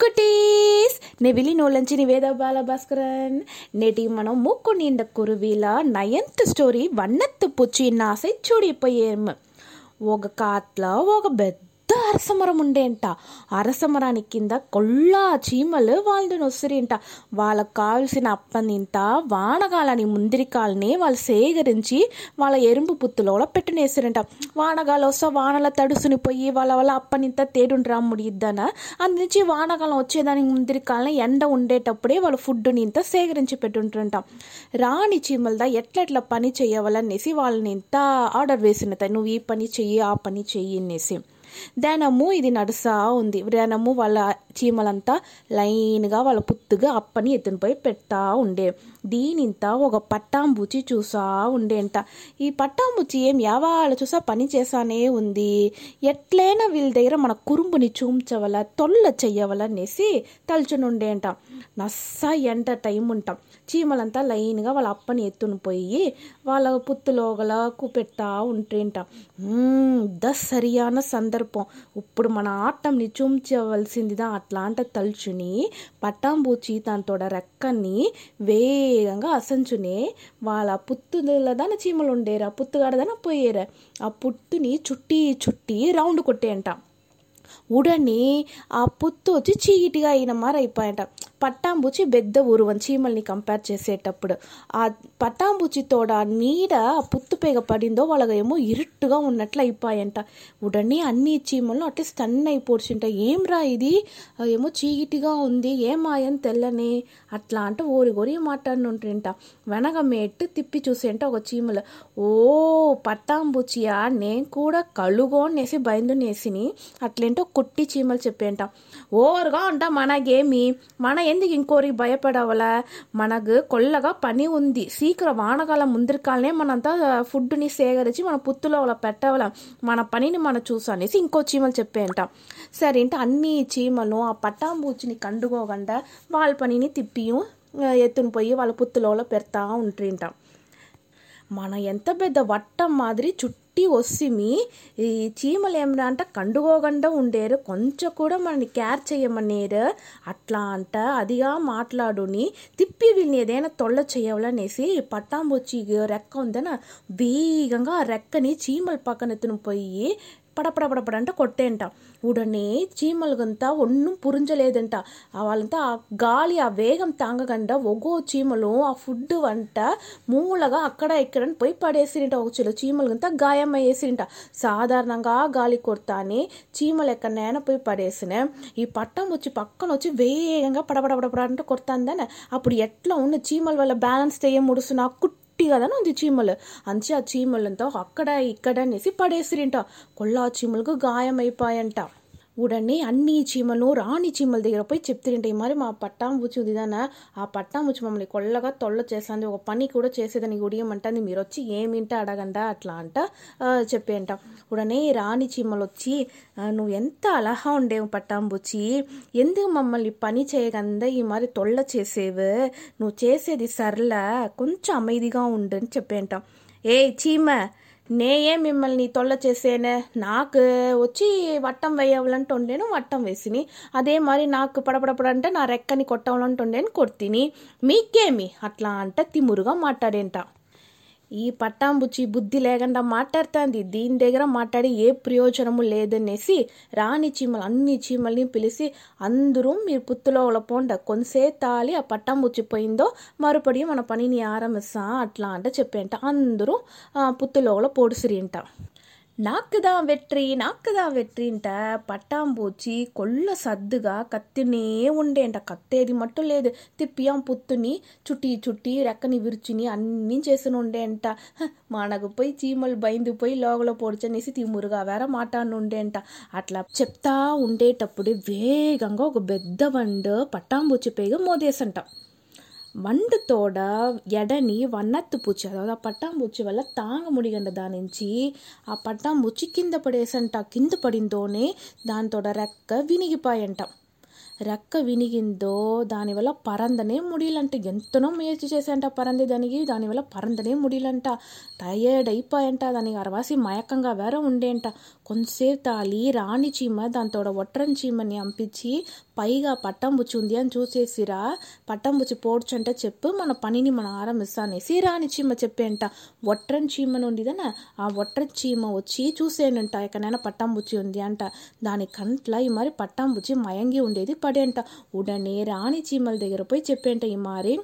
Cuties నెవిలి నోలంచి నివేద బాల భాస్కరన్ నేటి మనం మూక్కు నిండ కురువీల నయంత్ స్టోరీ వన్నత్తు పుచ్చి నాసై చూడిపోయేం ఒక కాట్ల ఒక పెద్ద అరసమరం ఉండేంట. అరసమరానికి కింద కొల్లా చీమలు వాళ్ళు నొసిరింట వాళ్ళకు కావలసిన అప్పనింత వానగాలని ముందిరికాలని వాళ్ళు సేకరించి వాళ్ళ ఎరుంపు పుత్తులో పెట్టునేసారంట వానగాలు వస్తే వానల తడుసుని పోయి వాళ్ళ వల్ల అప్పనింత తేడుండ్రా ముడిద్దాన అందునుంచి వానగాలం వచ్చేదానికి ముందిరికాలని ఎండ ఉండేటప్పుడే వాళ్ళు ఫుడ్ని ఇంత సేకరించి పెట్టుంటారంట రాణి చీమలదా ఎట్లెట్లా పని చేయవాలనేసి వాళ్ళని ఇంత ఆర్డర్ వేసినత నువ్వు ఈ పని చెయ్యి ఆ పని చెయ్యి అనేసి. దానము ఇది నడుస్తా ఉంది. దానమ్ము వాళ్ళ చీమలంతా లైన్గా వాళ్ళ పుత్తుగా అప్పని ఎత్తునిపోయి పెడతా ఉండే. దీనింత ఒక పట్టాంబూచి చూసా ఉండేంట. ఈ పట్టాంబూచి ఏం యావాళ్ళు చూసా పని చేసానే ఉంది. ఎట్లైనా వీళ్ళ దగ్గర మన కురుంబుని చూంచవల తొల్ల చెయ్యవలనేసి తలుచునుండేంట. నస్స ఎంట టైం ఉంటాం చీమలంతా లైన్గా వాళ్ళ అప్పని ఎత్తుని పోయి వాళ్ళ పుత్తులోగల కూపెడతా ఉంటేంట ద సరియాన సందర్భం. ఇప్పుడు మన ఆటంని చూంచవలసిందిదా అట్లాంట తలుచుని పట్టాంబూచి దాంతోడ రెక్కని వే వేగంగా అసంచునే వాళ్ళ పుత్తులదాన చీమలు ఉండేరు ఆ పుత్తుగాడదాన పోయేరు. ఆ పుట్టుని చుట్టి చుట్టి రౌండ్ కొట్టేయంట. ఉడని ఆ పుత్తు వచ్చి చీకటిగా అయిన మారు పట్టాంబుచి పెద్ద ఉరువన్ చీమల్ని కంపేర్ చేసేటప్పుడు. ఆ పట్టాంబుచి తోడ నీడ పుత్తుపేగ పడిందో వాళ్ళకేమో ఇరుట్టుగా ఉన్నట్లు అయిపోయంట. ఉడని అన్ని చీమలను అట్లా స్టన్ అయిపోడ్చింట ఏం రా ఇది? ఏమో చీకిటిగా ఉంది. ఏమాయని తెల్లని? అట్లా అంటే ఓరి గోరి మాట్లాడినుంటంట వెనక మేట్టు తిప్పి చూసేంట ఒక చీమలు. ఓ పట్టాంబుచియా నేను కూడా కళ్ళుగోనేసి అనేసి బయలునేసిని అట్లేంటో కొట్టి చీమలు చెప్పేంట. ఓరుగా ఉంటా మనకేమి మన ఎందుకు ఇంకోరికి భయపడవల మనకు కొల్లగా పని ఉంది సీక్ర వానకాలం ముందరికాలనే మనంతా ఫుడ్ని సేకరించి మన పుత్తులో అలా పెట్టవల మన పనిని మనం చూసనేసి ఇంకో చీమలు చెప్పేంట సరే అంటే అన్ని చీమలు ఆ పట్టాంబూచిని కండుకోకుండా వాళ్ళ పనిని తిప్పియు ఎత్తుని పోయి వాళ్ళ పుత్తులో పెడతా ఉంటుంట మన ఎంత పెద్ద వట్టం మాదిరి చుట్టూ వసిమి ఈ చీమలు ఏమన్నా అంట కండుగోగండా ఉండేరు. కొంచెం కూడా మనని కేర్ చేయమనేరు అట్లా అంట అదిగా మాట్లాడుని తిప్పి వీళ్ళని ఏదైనా తొల్ల చేయవలనేసి పట్టాంబొచ్చి రెక్క ఉందన వేగంగా ఆ రెక్కని చీమల పక్కన ఎత్తున పోయి పడపడపడపడంట కొట్టేంట ఉడనే చీమలకంతా ఒన్ను పురించలేదంట వాళ్ళంతా ఆ గాలి ఆ వేగం తాంగకుండా ఒగో చీమలు ఆ ఫుడ్ వంట మూలగా అక్కడ ఇక్కడ పోయి పడేసిరింట ఒక చిలు చీమలకంతా గాయం అయ్యేసిరింట సాధారణంగా గాలి కొడతాని చీమలు ఎక్కడైనా పోయి పడేసిన ఈ పట్టం వచ్చి పక్కన వచ్చి వేగంగా పడపడపడపడ అంటే కొడతాందని అప్పుడు ఎట్లా ఉన్న చీమల వల్ల బ్యాలెన్స్ తెయ్య ముడుస్తున్నా కుట్టి కదా ఉంది చీమలు. అంచి ఆ చీమలంతా అక్కడ ఇక్కడ అనేసి పడేసిరింట. కొల్లా చీమలకు గాయమైపోయంట. ఉడనే అన్ని చీమలు రాణి చీమల దగ్గర పోయి చెప్తిరింట మరి మా పట్టాంబుచ్చి ఉందిదానా ఆ పట్టాంబుచ్చి మమ్మల్ని కొల్లగా తొల్ల చేస్తుంది. ఒక పని కూడా చేసేదని గుడియమంటుంది. మీరు వచ్చి ఏమింట అడగండా అట్లా అంట చెప్పేంట ఉడనే రాణి చీమలు వచ్చి నువ్వు ఎంత అలహా ఉండేవు పట్టాంబుచ్చి. ఎందుకు మమ్మల్ని పని చేయగంద? ఈ మరి తొల్ల చేసేవు. నువ్వు చేసేది సర్ల కొంచెం అమైదిగా ఉండు అని చెప్పేంట ఏ చీమ నేయే మిమ్మల్ని తొల్ల చేసేనే. నాకు వచ్చి వట్టం వేయవలంటే ఉండేను వట్టం వేసిని. అదే మరి నాకు పడపడపడంటే నా రెక్కని కొట్టవాలంటే ఉండేను కొడుతిని మీకేమి? అట్లా అంటే తిమురుగా మాట్లాడేంట. ఈ పట్టాంబుచ్చి బుద్ధి లేకుండా మాట్లాడుతుంది. దీని దగ్గర మాట్లాడి ఏ ప్రయోజనము లేదనేసి రాణి చీమలు అన్ని చీమల్ని పిలిచి అందరూ మీరు పుత్తులో పోండ కొంతసేపు తాలి ఆ పట్టాంబుచ్చి పోయిందో మరుపడి మన పనిని ఆరంభిస్తా అట్లా అంటే చెప్పేంట. అందరూ పుత్తులో పొడిసిరింట నాకుదా వెట్రి నాకుదా వెట్రింట పట్టాంబూచి కొల్ల సద్దుగా కత్తినే ఉండేంట కత్తేది మట్టు లేదు. తిప్పియాం పుత్తుని చుట్టి చుట్టి రెక్కని విరుచుని అన్నీ చేసిన ఉండేంట మనకు పోయి చీమలు బయలుపోయి లోగలో పొడిచనేసి తిమురుగా వేర మాట్లాడి ఉండేంట అట్లా చెప్తా ఉండేటప్పుడు వేగంగా ఒక పెద్ద వండు పట్టాంబూచి పేగ మోదేసంట. మండుతోడ ఎడని వన్నత్తు పూచి అதாவது ఆ పట్టాంబూచి వల్ల తాంగ ముడిగండ దాని నుంచి ఆ పట్టాంబూచి కింద పడేసంట కింద పడిందోనే దానితోడ రెక్క వినిగిపాయంట రెక్క వినిగిందో దానివల్ల పరందనే ముడిలంట. ఎంతనో ముయற்சி చేసేంట పరంది దానికి దానివల్ల పరందనే ముడిలంట. టయర్డ్ అయిపోయంట దానికి అరవాసి మయకంగా వేరే ఉండేంట కొంతసేపు తాలి రాణి చీమ దాంతో ఒట్రన్ చీమని అంపించి పైగా పట్టం బుచ్చి ఉంది అని చూసేసిరా. పట్టం బుచ్చి పోడ్చంటే చెప్పు మన పనిని మనం ఆరంభిస్తానేసి రాణి చీమ చెప్పేంట ఒట్రన్ చీమను ఉండిదన ఆ ఒట్రన్ చీమ వచ్చి చూసేనంట ఎక్కడైనా పట్టం బుచ్చి ఉంది అంట. దాని కంట్ల ఈ మరి పట్టం బుచ్చి మయంగి ఉండేది పడేంట ఉడనే రాణి చీమల దగ్గర పోయి చెప్పేంట ఈ మారి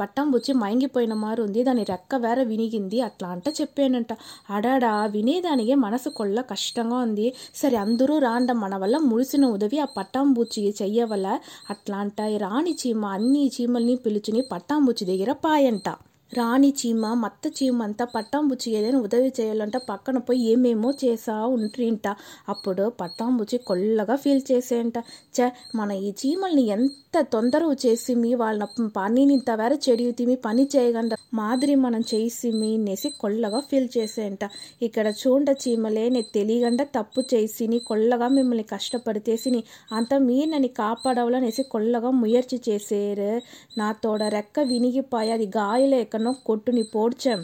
పట్టం వచ్చి మయంగిపోయిన మారు ఉంది దాని రెక్క వేర వినిగింది అట్లా అంట చెప్పానంట. అడాడా వినేదానికి మనసు కొల్ల కష్టంగా ఉంది. సరే అందరూ రాండ మన వల్ల ముడిసిన ఉదవి ఆ పట్టాంబూచి చెయ్యవల. అట్లా అంట రాణి చీమ అన్ని చీమల్ని పిలుచుని పట్టాంబుచ్చి దగ్గర పాయంట. రాణి చీమ మత్త చీమ అంతా పట్టాంబుచ్చి ఏదైనా ఉదవి చేయాలంటే. పక్కన పోయి ఏమేమో చేసా ఉంట్రింట అప్పుడు పట్టాంబుచ్చి కొల్లగా ఫీల్ చేసేయంట. చ మన ఈ చీమల్ని ఎంత తొందరగా చేసి మీ వాళ్ళ పనిని ఇంత వేరే చెడి మీ పని చేయగంట మాదిరి మనం చేసి మీ నేసి కొల్లగా ఫీల్ చేసేయంట. ఇక్కడ చూండ చీమలే నే తెలియగండ తప్పు చేసి నీ కొల్లగా మిమ్మల్ని కష్టపడితేసి అంత మీ నన్ను కాపాడవలనేసి కొల్లగా ముయర్చి చేసేరు. నా తోడ రెక్క వినిగిపోయి అది గాయలు ఎక్కనో కొట్టుని పోడ్చాం.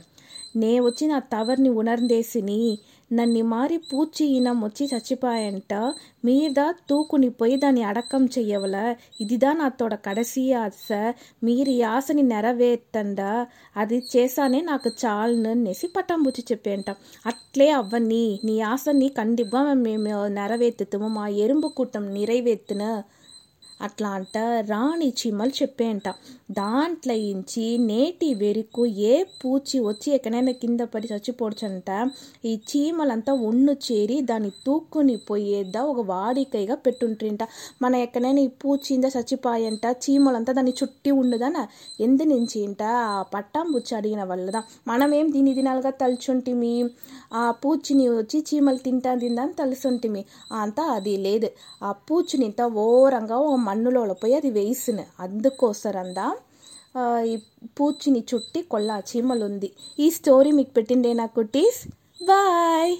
నే వచ్చి నా తవర్ని ఉణర్ందేసిని నన్ని మారి పూచి ఈనం వచ్చి చచ్చిపాయంట. మీదా తూకుని పోయి దాన్ని అడక్కం చెయ్యవల. ఇదిదా నాతోడ కడసి ఆశ. మీరు ఆశని నెరవేర్తండా. అది చేసానే నాకు చాలును అనేసి పట్టంబుచ్చి చెప్పేంట అట్లే అవ్వని నీ ఆశని కండిగా మేము నెరవేర్తుము మా ఎరుంబు కూటం నిరైవేత్తున. అట్లా అంట రాణి చీమలు చెప్పేయంట. దాంట్లో ఇంచి నేటి వెరుకు ఏ పూచి వచ్చి ఎక్కడైనా కింద పడి చచ్చిపోవచ్చంట. ఈ చీమలంతా ఒన్ను చేరి దాన్ని తూక్కుని పోయేద్దా ఒక వాడికైగా పెట్టుంట్రింట మన ఎక్కడైనా ఈ పూచిందా చచ్చిపోయంట చీమలంతా దాన్ని చుట్టి ఉండదన? ఎందు నుంచి ఇంట? ఆ పట్టాం బుచ్చి అడిగిన వల్లదా? మనమేం దీని దినాలుగా తలుచుంటిమి? ఆ పూచిని వచ్చి చీమలు తింటా తిందా అని తలుసుంటిమి? అంతా అది లేదు. ఆ పూచిని ఇంత ఓరంగా ఓ మన్నులో పోయి అది వేసిన అందుకోసరందా ఈ పూచిని చుట్టి కొల్ల చీమలు ఉంది ఈ స్టోరీ మీకు పెట్టిండే నా కుటీస్? బాయ్!